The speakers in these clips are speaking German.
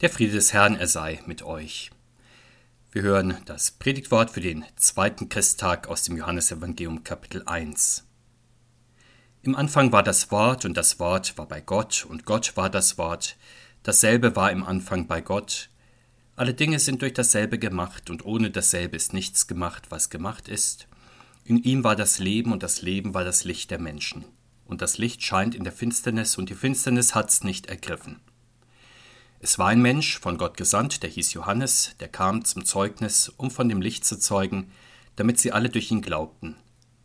Der Friede des Herrn, er sei mit euch. Wir hören das Predigtwort für den zweiten Christtag aus dem Johannesevangelium Kapitel 1. Im Anfang war das Wort und das Wort war bei Gott und Gott war das Wort. Dasselbe war im Anfang bei Gott. Alle Dinge sind durch dasselbe gemacht und ohne dasselbe ist nichts gemacht, was gemacht ist. In ihm war das Leben und das Leben war das Licht der Menschen. Und das Licht scheint in der Finsternis und die Finsternis hat's nicht ergriffen. Es war ein Mensch, von Gott gesandt, der hieß Johannes, der kam zum Zeugnis, um von dem Licht zu zeugen, damit sie alle durch ihn glaubten.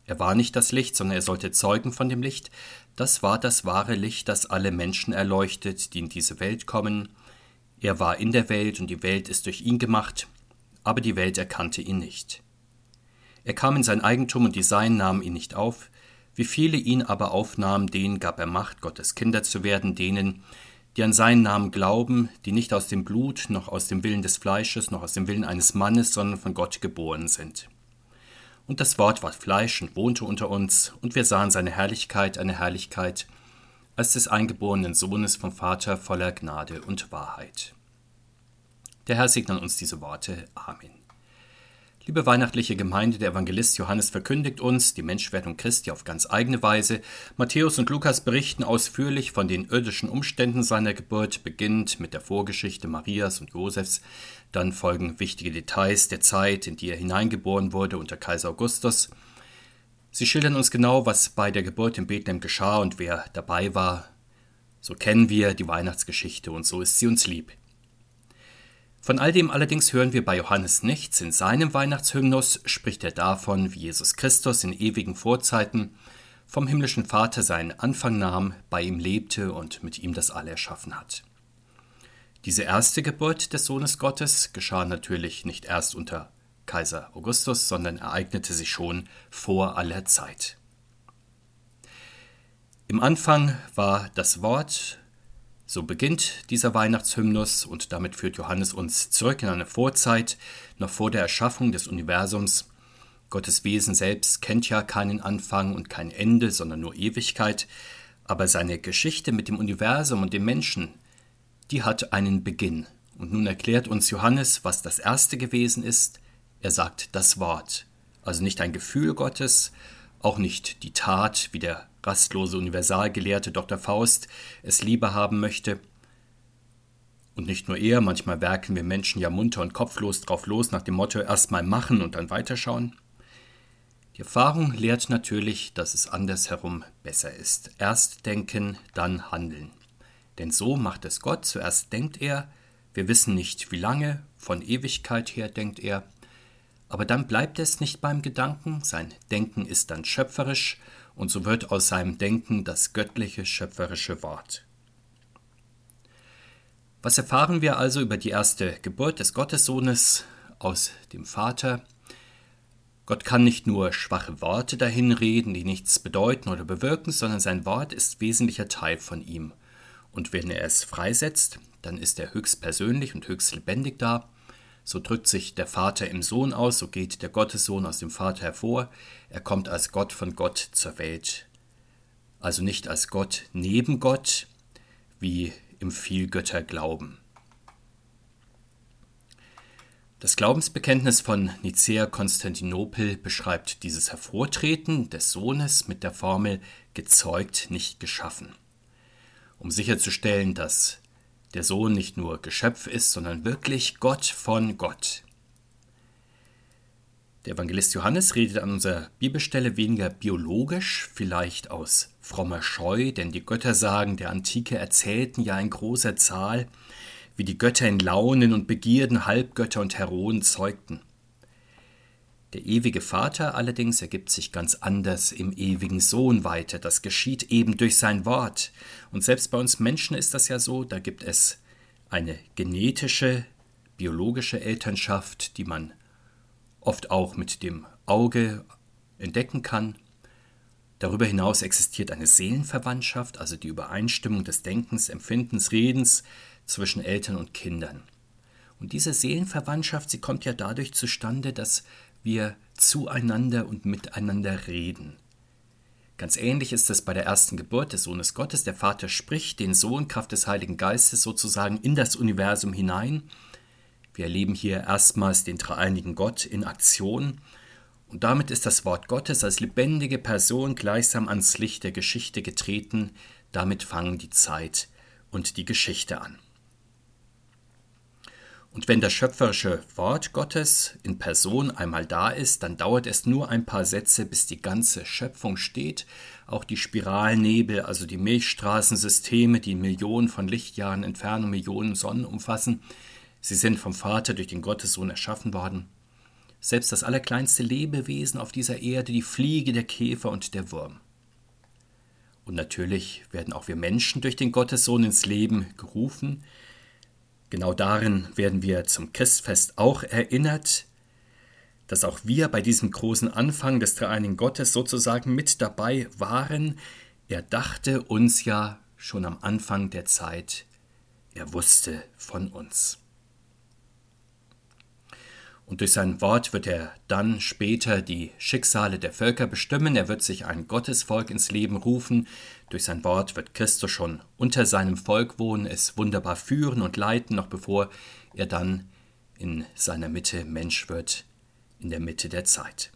Er war nicht das Licht, sondern er sollte zeugen von dem Licht. Das war das wahre Licht, das alle Menschen erleuchtet, die in diese Welt kommen. Er war in der Welt und die Welt ist durch ihn gemacht, aber die Welt erkannte ihn nicht. Er kam in sein Eigentum und die Seinen nahmen ihn nicht auf. Wie viele ihn aber aufnahmen, denen gab er Macht, Gottes Kinder zu werden, denen, die an seinen Namen glauben, die nicht aus dem Blut, noch aus dem Willen des Fleisches, noch aus dem Willen eines Mannes, sondern von Gott geboren sind. Und das Wort ward Fleisch und wohnte unter uns, und wir sahen seine Herrlichkeit, eine Herrlichkeit als des eingeborenen Sohnes vom Vater voller Gnade und Wahrheit. Der Herr segne uns diese Worte. Amen. Liebe weihnachtliche Gemeinde, der Evangelist Johannes verkündigt uns die Menschwerdung Christi auf ganz eigene Weise. Matthäus und Lukas berichten ausführlich von den irdischen Umständen seiner Geburt, beginnend mit der Vorgeschichte Marias und Josefs. Dann folgen wichtige Details der Zeit, in die er hineingeboren wurde unter Kaiser Augustus. Sie schildern uns genau, was bei der Geburt in Bethlehem geschah und wer dabei war. So kennen wir die Weihnachtsgeschichte und so ist sie uns lieb. Von all dem allerdings hören wir bei Johannes nichts. In seinem Weihnachtshymnus spricht er davon, wie Jesus Christus in ewigen Vorzeiten vom himmlischen Vater seinen Anfang nahm, bei ihm lebte und mit ihm das All erschaffen hat. Diese erste Geburt des Sohnes Gottes geschah natürlich nicht erst unter Kaiser Augustus, sondern ereignete sich schon vor aller Zeit. Im Anfang war das Wort, so beginnt dieser Weihnachtshymnus und damit führt Johannes uns zurück in eine Vorzeit, noch vor der Erschaffung des Universums. Gottes Wesen selbst kennt ja keinen Anfang und kein Ende, sondern nur Ewigkeit, aber seine Geschichte mit dem Universum und dem Menschen, die hat einen Beginn. Und nun erklärt uns Johannes, was das Erste gewesen ist. Er sagt das Wort, also nicht ein Gefühl Gottes, auch nicht die Tat, wie der rastlose Universalgelehrte Dr. Faust es lieber haben möchte. Und nicht nur er, manchmal werken wir Menschen ja munter und kopflos drauf los nach dem Motto erst mal machen und dann weiterschauen. Die Erfahrung lehrt natürlich, dass es andersherum besser ist. Erst denken, dann handeln. Denn so macht es Gott. Zuerst denkt er, wir wissen nicht wie lange, von Ewigkeit her denkt er, aber dann bleibt es nicht beim Gedanken, sein Denken ist dann schöpferisch und so wird aus seinem Denken das göttliche schöpferische Wort. Was erfahren wir also über die erste Geburt des Gottessohnes aus dem Vater? Gott kann nicht nur schwache Worte dahinreden, die nichts bedeuten oder bewirken, sondern sein Wort ist wesentlicher Teil von ihm. Und wenn er es freisetzt, dann ist er höchst persönlich und höchst lebendig da so drückt sich der Vater im Sohn aus, so geht der Gottessohn aus dem Vater hervor. Er kommt als Gott von Gott zur Welt. Also nicht als Gott neben Gott, wie im Vielgötterglauben. Das Glaubensbekenntnis von Nicäa-Konstantinopel beschreibt dieses Hervortreten des Sohnes mit der Formel gezeugt, nicht geschaffen. Um sicherzustellen, dass der Sohn nicht nur Geschöpf ist, sondern wirklich Gott von Gott. Der Evangelist Johannes redet an unserer Bibelstelle weniger biologisch, vielleicht aus frommer Scheu, denn die Göttersagen der Antike erzählten ja in großer Zahl, wie die Götter in Launen und Begierden Halbgötter und Heroen zeugten. Der ewige Vater allerdings ergibt sich ganz anders im ewigen Sohn weiter. Das geschieht eben durch sein Wort. Und selbst bei uns Menschen ist das ja so, da gibt es eine genetische, biologische Elternschaft, die man oft auch mit dem Auge entdecken kann. Darüber hinaus existiert eine Seelenverwandtschaft, also die Übereinstimmung des Denkens, Empfindens, Redens zwischen Eltern und Kindern. Und diese Seelenverwandtschaft, sie kommt ja dadurch zustande, dass wir zueinander und miteinander reden. Ganz ähnlich ist es bei der ersten Geburt des Sohnes Gottes. Der Vater spricht den Sohn Kraft des Heiligen Geistes sozusagen in das Universum hinein. Wir erleben hier erstmals den dreieinigen Gott in Aktion. Und damit ist das Wort Gottes als lebendige Person gleichsam ans Licht der Geschichte getreten. Damit fangen die Zeit und die Geschichte an. Und wenn das schöpferische Wort Gottes in Person einmal da ist, dann dauert es nur ein paar Sätze, bis die ganze Schöpfung steht. Auch die Spiralnebel, also die Milchstraßensysteme, die Millionen von Lichtjahren Entfernung, Millionen Sonnen umfassen, sie sind vom Vater durch den Gottessohn erschaffen worden. Selbst das allerkleinste Lebewesen auf dieser Erde, die Fliege, der Käfer und der Wurm. Und natürlich werden auch wir Menschen durch den Gottessohn ins Leben gerufen, Genau darin werden wir zum Christfest auch erinnert, dass auch wir bei diesem großen Anfang des dreieinigen Gottes sozusagen mit dabei waren. Er dachte uns ja schon am Anfang der Zeit, er wusste von uns. Und durch sein Wort wird er dann später die Schicksale der Völker bestimmen. Er wird sich ein Gottesvolk ins Leben rufen. Durch sein Wort wird Christus schon unter seinem Volk wohnen, es wunderbar führen und leiten, noch bevor er dann in seiner Mitte Mensch wird, in der Mitte der Zeit.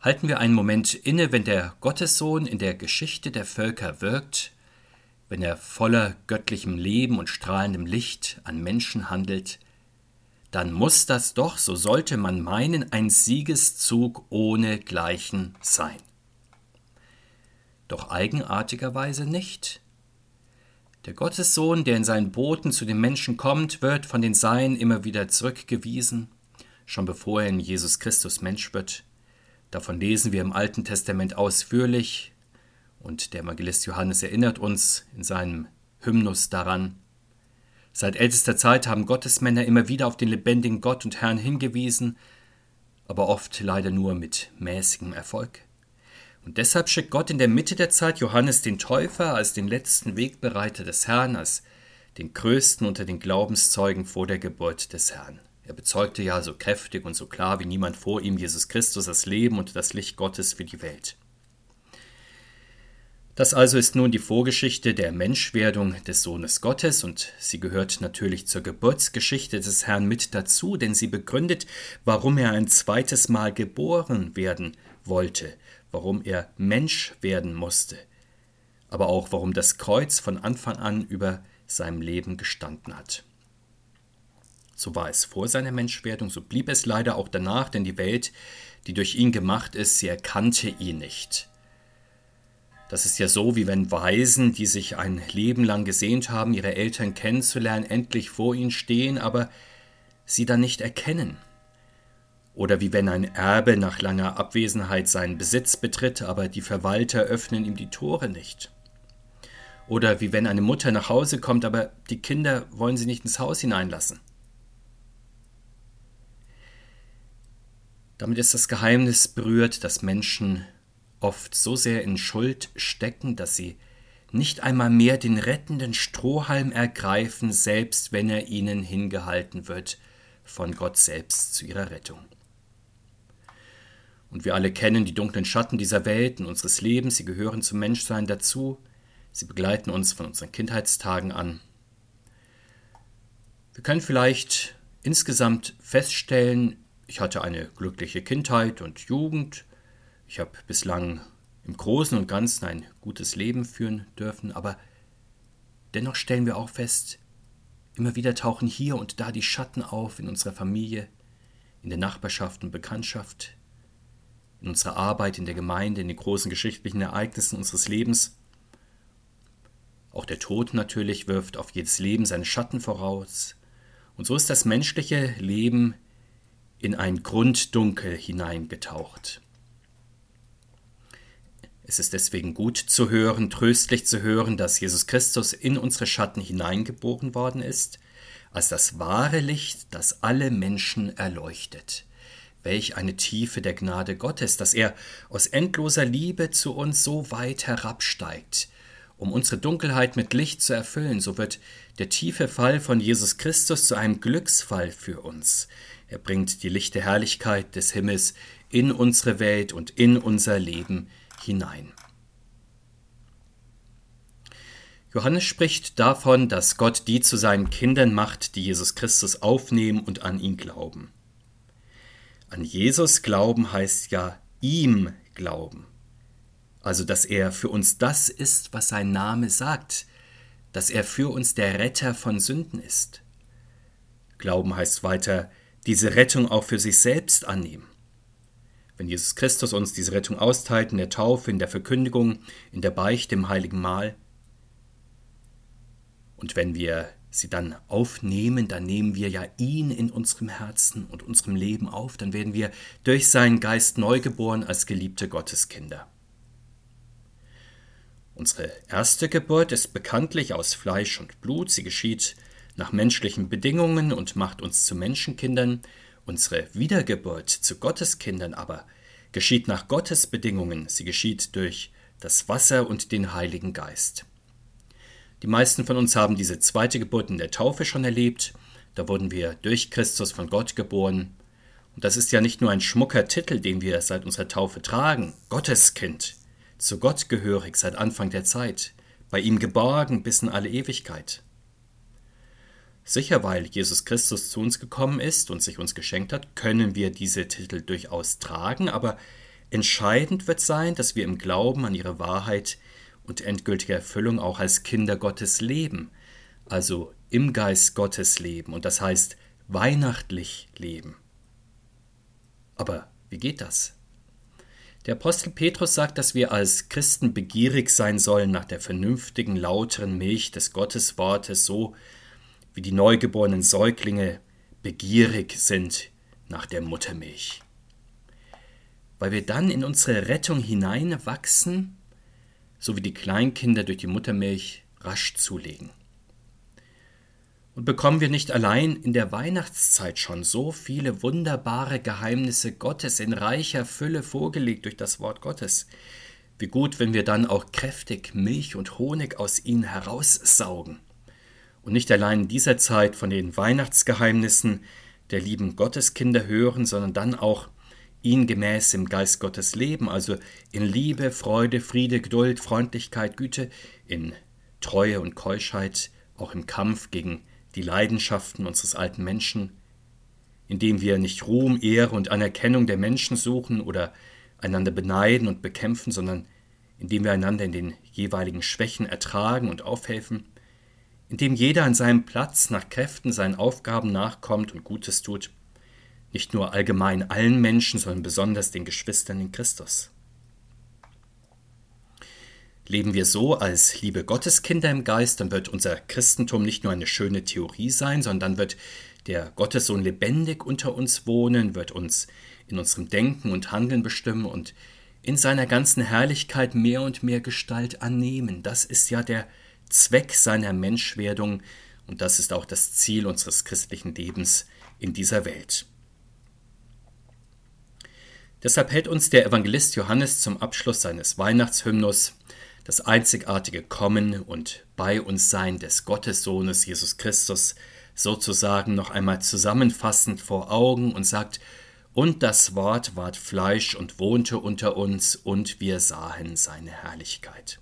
Halten wir einen Moment inne, wenn der Gottessohn in der Geschichte der Völker wirkt, wenn er voller göttlichem Leben und strahlendem Licht an Menschen handelt, dann muss das doch, so sollte man meinen, ein Siegeszug ohne Gleichen sein. Doch eigenartigerweise nicht. Der Gottessohn, der in seinen Boten zu den Menschen kommt, wird von den Seinen immer wieder zurückgewiesen, schon bevor er in Jesus Christus Mensch wird. Davon lesen wir im Alten Testament ausführlich, und der Evangelist Johannes erinnert uns in seinem Hymnus daran. Seit ältester Zeit haben Gottesmänner immer wieder auf den lebendigen Gott und Herrn hingewiesen, aber oft leider nur mit mäßigem Erfolg. Und deshalb schickt Gott in der Mitte der Zeit Johannes den Täufer als den letzten Wegbereiter des Herrn, als den größten unter den Glaubenszeugen vor der Geburt des Herrn. Er bezeugte ja so kräftig und so klar wie niemand vor ihm Jesus Christus das Leben und das Licht Gottes für die Welt. Das also ist nun die Vorgeschichte der Menschwerdung des Sohnes Gottes und sie gehört natürlich zur Geburtsgeschichte des Herrn mit dazu, denn sie begründet, warum er ein zweites Mal geboren werden wollte, warum er Mensch werden musste, aber auch warum das Kreuz von Anfang an über seinem Leben gestanden hat. So war es vor seiner Menschwerdung, so blieb es leider auch danach, denn die Welt, die durch ihn gemacht ist, sie erkannte ihn nicht. Das ist ja so, wie wenn Waisen, die sich ein Leben lang gesehnt haben, ihre Eltern kennenzulernen, endlich vor ihnen stehen, aber sie dann nicht erkennen. Oder wie wenn ein Erbe nach langer Abwesenheit seinen Besitz betritt, aber die Verwalter öffnen ihm die Tore nicht. Oder wie wenn eine Mutter nach Hause kommt, aber die Kinder wollen sie nicht ins Haus hineinlassen. Damit ist das Geheimnis berührt, dass Menschen oft so sehr in Schuld stecken, dass sie nicht einmal mehr den rettenden Strohhalm ergreifen, selbst wenn er ihnen hingehalten wird von Gott selbst zu ihrer Rettung. Und wir alle kennen die dunklen Schatten dieser Welt und unseres Lebens, sie gehören zum Menschsein dazu, sie begleiten uns von unseren Kindheitstagen an. Wir können vielleicht insgesamt feststellen, ich hatte eine glückliche Kindheit und Jugend, ich habe bislang im Großen und Ganzen ein gutes Leben führen dürfen, aber dennoch stellen wir auch fest, immer wieder tauchen hier und da die Schatten auf in unserer Familie, in der Nachbarschaft und Bekanntschaft, in unserer Arbeit, in der Gemeinde, in den großen geschichtlichen Ereignissen unseres Lebens. Auch der Tod natürlich wirft auf jedes Leben seine Schatten voraus. Und so ist das menschliche Leben in ein Grunddunkel hineingetaucht. Es ist deswegen gut zu hören, tröstlich zu hören, dass Jesus Christus in unsere Schatten hineingeboren worden ist, als das wahre Licht, das alle Menschen erleuchtet. Welch eine Tiefe der Gnade Gottes, dass er aus endloser Liebe zu uns so weit herabsteigt, um unsere Dunkelheit mit Licht zu erfüllen, so wird der tiefe Fall von Jesus Christus zu einem Glücksfall für uns. Er bringt die lichte Herrlichkeit des Himmels in unsere Welt und in unser Leben hinein. Johannes spricht davon, dass Gott die zu seinen Kindern macht, die Jesus Christus aufnehmen und an ihn glauben. An Jesus glauben heißt ja ihm glauben. Also, dass er für uns das ist, was sein Name sagt, dass er für uns der Retter von Sünden ist. Glauben heißt weiter, diese Rettung auch für sich selbst annehmen. Wenn Jesus Christus uns diese Rettung austeilt in der Taufe, in der Verkündigung, in der Beichte, im heiligen Mahl, und wenn wir sie dann aufnehmen, dann nehmen wir ja ihn in unserem Herzen und unserem Leben auf, dann werden wir durch seinen Geist neugeboren als geliebte Gotteskinder. Unsere erste Geburt ist bekanntlich aus Fleisch und Blut, sie geschieht nach menschlichen Bedingungen und macht uns zu Menschenkindern, unsere Wiedergeburt zu Gotteskindern aber geschieht nach Gottes Bedingungen, sie geschieht durch das Wasser und den Heiligen Geist. Die meisten von uns haben diese zweite Geburt in der Taufe schon erlebt. Da wurden wir durch Christus von Gott geboren. Und das ist ja nicht nur ein schmucker Titel, den wir seit unserer Taufe tragen, Gotteskind, zu Gott gehörig seit Anfang der Zeit, bei ihm geborgen bis in alle Ewigkeit. Sicher, weil Jesus Christus zu uns gekommen ist und sich uns geschenkt hat, können wir diese Titel durchaus tragen, aber entscheidend wird sein, dass wir im Glauben an ihre Wahrheit und endgültige Erfüllung auch als Kinder Gottes leben, also im Geist Gottes leben, und das heißt weihnachtlich leben. Aber wie geht das? Der Apostel Petrus sagt, dass wir als Christen begierig sein sollen nach der vernünftigen, lauteren Milch des Gotteswortes, so wie die neugeborenen Säuglinge begierig sind nach der Muttermilch. Weil wir dann in unsere Rettung hineinwachsen so wie die Kleinkinder durch die Muttermilch rasch zulegen. Und bekommen wir nicht allein in der Weihnachtszeit schon so viele wunderbare Geheimnisse Gottes in reicher Fülle vorgelegt durch das Wort Gottes? Wie gut, wenn wir dann auch kräftig Milch und Honig aus ihnen heraussaugen. Und nicht allein in dieser Zeit von den Weihnachtsgeheimnissen der lieben Gotteskinder hören, sondern dann auch ihn gemäß im Geist Gottes leben, also in Liebe, Freude, Friede, Geduld, Freundlichkeit, Güte, in Treue und Keuschheit, auch im Kampf gegen die Leidenschaften unseres alten Menschen, indem wir nicht Ruhm, Ehre und Anerkennung der Menschen suchen oder einander beneiden und bekämpfen, sondern indem wir einander in den jeweiligen Schwächen ertragen und aufhelfen, indem jeder an seinem Platz nach Kräften seinen Aufgaben nachkommt und Gutes tut, nicht nur allgemein allen Menschen, sondern besonders den Geschwistern in Christus. Leben wir so als liebe Gotteskinder im Geist, dann wird unser Christentum nicht nur eine schöne Theorie sein, sondern dann wird der Gottessohn lebendig unter uns wohnen, wird uns in unserem Denken und Handeln bestimmen und in seiner ganzen Herrlichkeit mehr und mehr Gestalt annehmen. Das ist ja der Zweck seiner Menschwerdung und das ist auch das Ziel unseres christlichen Lebens in dieser Welt. Deshalb hält uns der Evangelist Johannes zum Abschluss seines Weihnachtshymnus das einzigartige Kommen und bei uns Sein des Gottessohnes Jesus Christus sozusagen noch einmal zusammenfassend vor Augen und sagt, und das Wort ward Fleisch und wohnte unter uns, und wir sahen seine Herrlichkeit.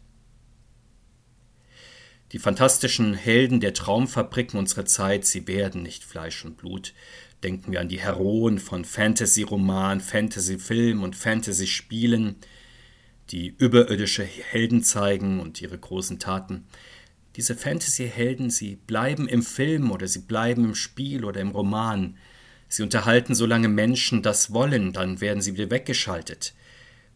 Die fantastischen Helden der Traumfabriken unserer Zeit, sie werden nicht Fleisch und Blut, Denken wir an die Heroen von Fantasy-Roman, Fantasy-Film und Fantasy-Spielen, die überirdische Helden zeigen und ihre großen Taten. Diese Fantasy-Helden, sie bleiben im Film oder sie bleiben im Spiel oder im Roman. Sie unterhalten solange Menschen das wollen, dann werden sie wieder weggeschaltet.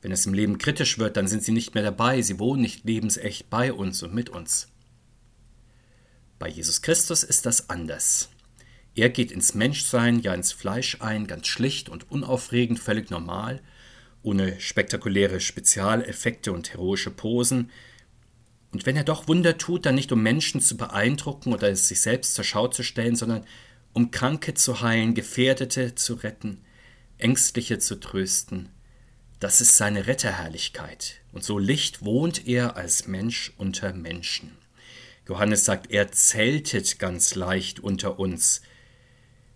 Wenn es im Leben kritisch wird, dann sind sie nicht mehr dabei, sie wohnen nicht lebensecht bei uns und mit uns. Bei Jesus Christus ist das anders. Er geht ins Menschsein, ja ins Fleisch ein, ganz schlicht und unaufregend, völlig normal, ohne spektakuläre Spezialeffekte und heroische Posen. Und wenn er doch Wunder tut, dann nicht um Menschen zu beeindrucken oder es sich selbst zur Schau zu stellen, sondern um Kranke zu heilen, Gefährdete zu retten, Ängstliche zu trösten. Das ist seine Retterherrlichkeit. Und so Licht wohnt er als Mensch unter Menschen. Johannes sagt, er zeltet ganz leicht unter uns,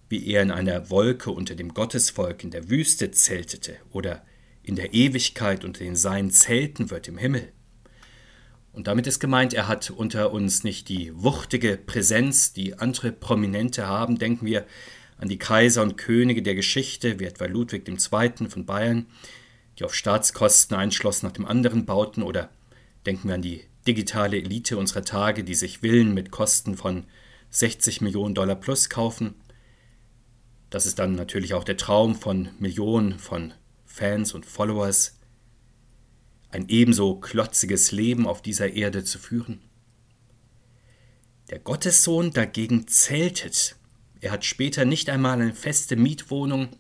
wie er in einer Wolke unter dem Gottesvolk in der Wüste zeltete oder in der Ewigkeit unter den Seinen zelten wird im Himmel. Und damit ist gemeint, er hat unter uns nicht die wuchtige Präsenz, die andere Prominente haben. Denken wir an die Kaiser und Könige der Geschichte, wie etwa Ludwig II. von Bayern, die auf Staatskosten ein Schloss nach dem anderen bauten, oder denken wir an die digitale Elite unserer Tage, die sich Villen mit Kosten von 60 Millionen Dollar plus kaufen. Das ist dann natürlich auch der Traum von Millionen von Fans und Followers, ein ebenso klotziges Leben auf dieser Erde zu führen. Der Gottessohn dagegen zeltet. Er hat später nicht einmal eine feste Mietwohnung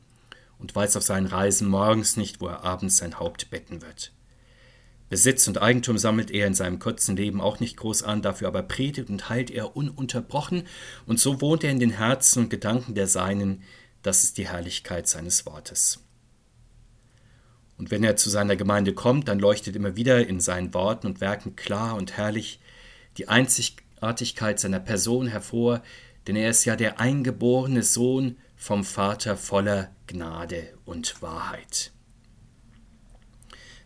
und weiß auf seinen Reisen morgens nicht, wo er abends sein Haupt betten wird. Besitz und Eigentum sammelt er in seinem kurzen Leben auch nicht groß an, dafür aber predigt und heilt er ununterbrochen, und so wohnt er in den Herzen und Gedanken der Seinen, das ist die Herrlichkeit seines Wortes. Und wenn er zu seiner Gemeinde kommt, dann leuchtet immer wieder in seinen Worten und Werken klar und herrlich die Einzigartigkeit seiner Person hervor, denn er ist ja der eingeborene Sohn vom Vater voller Gnade und Wahrheit.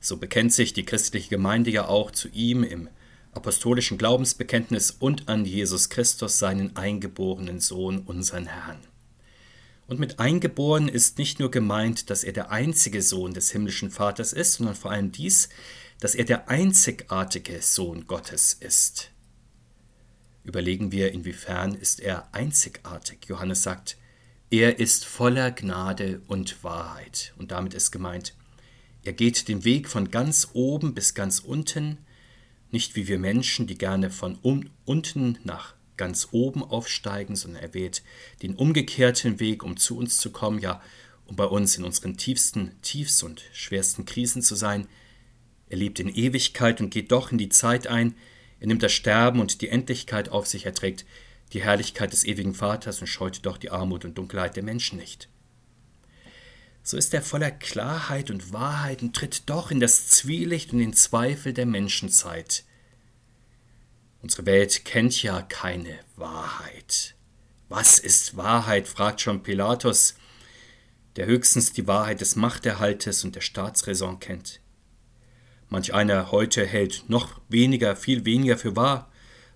So bekennt sich die christliche Gemeinde ja auch zu ihm im apostolischen Glaubensbekenntnis und an Jesus Christus, seinen eingeborenen Sohn, unseren Herrn. Und mit eingeboren ist nicht nur gemeint, dass er der einzige Sohn des himmlischen Vaters ist, sondern vor allem dies, dass er der einzigartige Sohn Gottes ist. Überlegen wir, inwiefern ist er einzigartig. Johannes sagt, er ist voller Gnade und Wahrheit. Und damit ist gemeint, er geht den Weg von ganz oben bis ganz unten, nicht wie wir Menschen, die gerne von um, unten nach ganz oben aufsteigen, sondern er wählt den umgekehrten Weg, um zu uns zu kommen, ja, um bei uns in unseren tiefsten Tiefs und schwersten Krisen zu sein. Er lebt in Ewigkeit und geht doch in die Zeit ein. Er nimmt das Sterben und die Endlichkeit auf sich, er trägt die Herrlichkeit des ewigen Vaters und scheut doch die Armut und Dunkelheit der Menschen nicht so ist er voller Klarheit und Wahrheit und tritt doch in das Zwielicht und den Zweifel der Menschenzeit. Unsere Welt kennt ja keine Wahrheit. Was ist Wahrheit? fragt schon Pilatus, der höchstens die Wahrheit des Machterhaltes und der Staatsräson kennt. Manch einer heute hält noch weniger, viel weniger für wahr.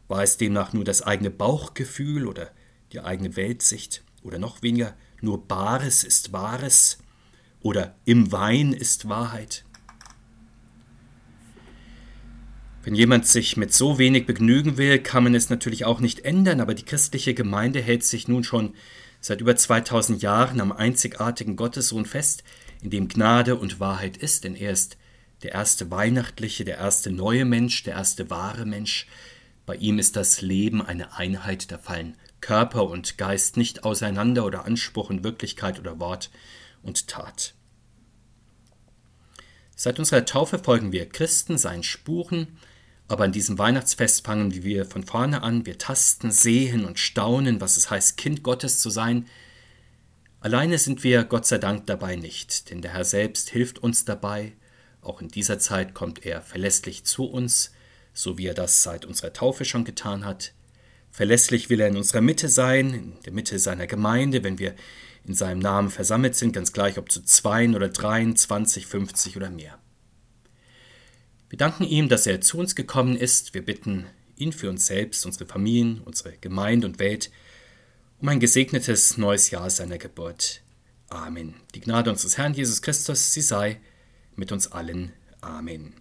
War es demnach nur das eigene Bauchgefühl oder die eigene Weltsicht oder noch weniger nur Bares ist Wahres? Oder im Wein ist Wahrheit. Wenn jemand sich mit so wenig begnügen will, kann man es natürlich auch nicht ändern, aber die christliche Gemeinde hält sich nun schon seit über 2000 Jahren am einzigartigen Gottessohn fest, in dem Gnade und Wahrheit ist, denn er ist der erste weihnachtliche, der erste neue Mensch, der erste wahre Mensch. Bei ihm ist das Leben eine Einheit, da fallen Körper und Geist nicht auseinander oder Anspruch und Wirklichkeit oder Wort und Tat. Seit unserer Taufe folgen wir Christen seinen Spuren, aber an diesem Weihnachtsfest fangen wir von vorne an, wir tasten, sehen und staunen, was es heißt, Kind Gottes zu sein. Alleine sind wir Gott sei Dank dabei nicht, denn der Herr selbst hilft uns dabei. Auch in dieser Zeit kommt er verlässlich zu uns, so wie er das seit unserer Taufe schon getan hat. Verlässlich will er in unserer Mitte sein, in der Mitte seiner Gemeinde, wenn wir in seinem Namen versammelt sind, ganz gleich ob zu zweien oder dreien, zwanzig, fünfzig oder mehr. Wir danken ihm, dass er zu uns gekommen ist. Wir bitten ihn für uns selbst, unsere Familien, unsere Gemeinde und Welt um ein gesegnetes neues Jahr seiner Geburt. Amen. Die Gnade unseres Herrn Jesus Christus, sie sei mit uns allen. Amen.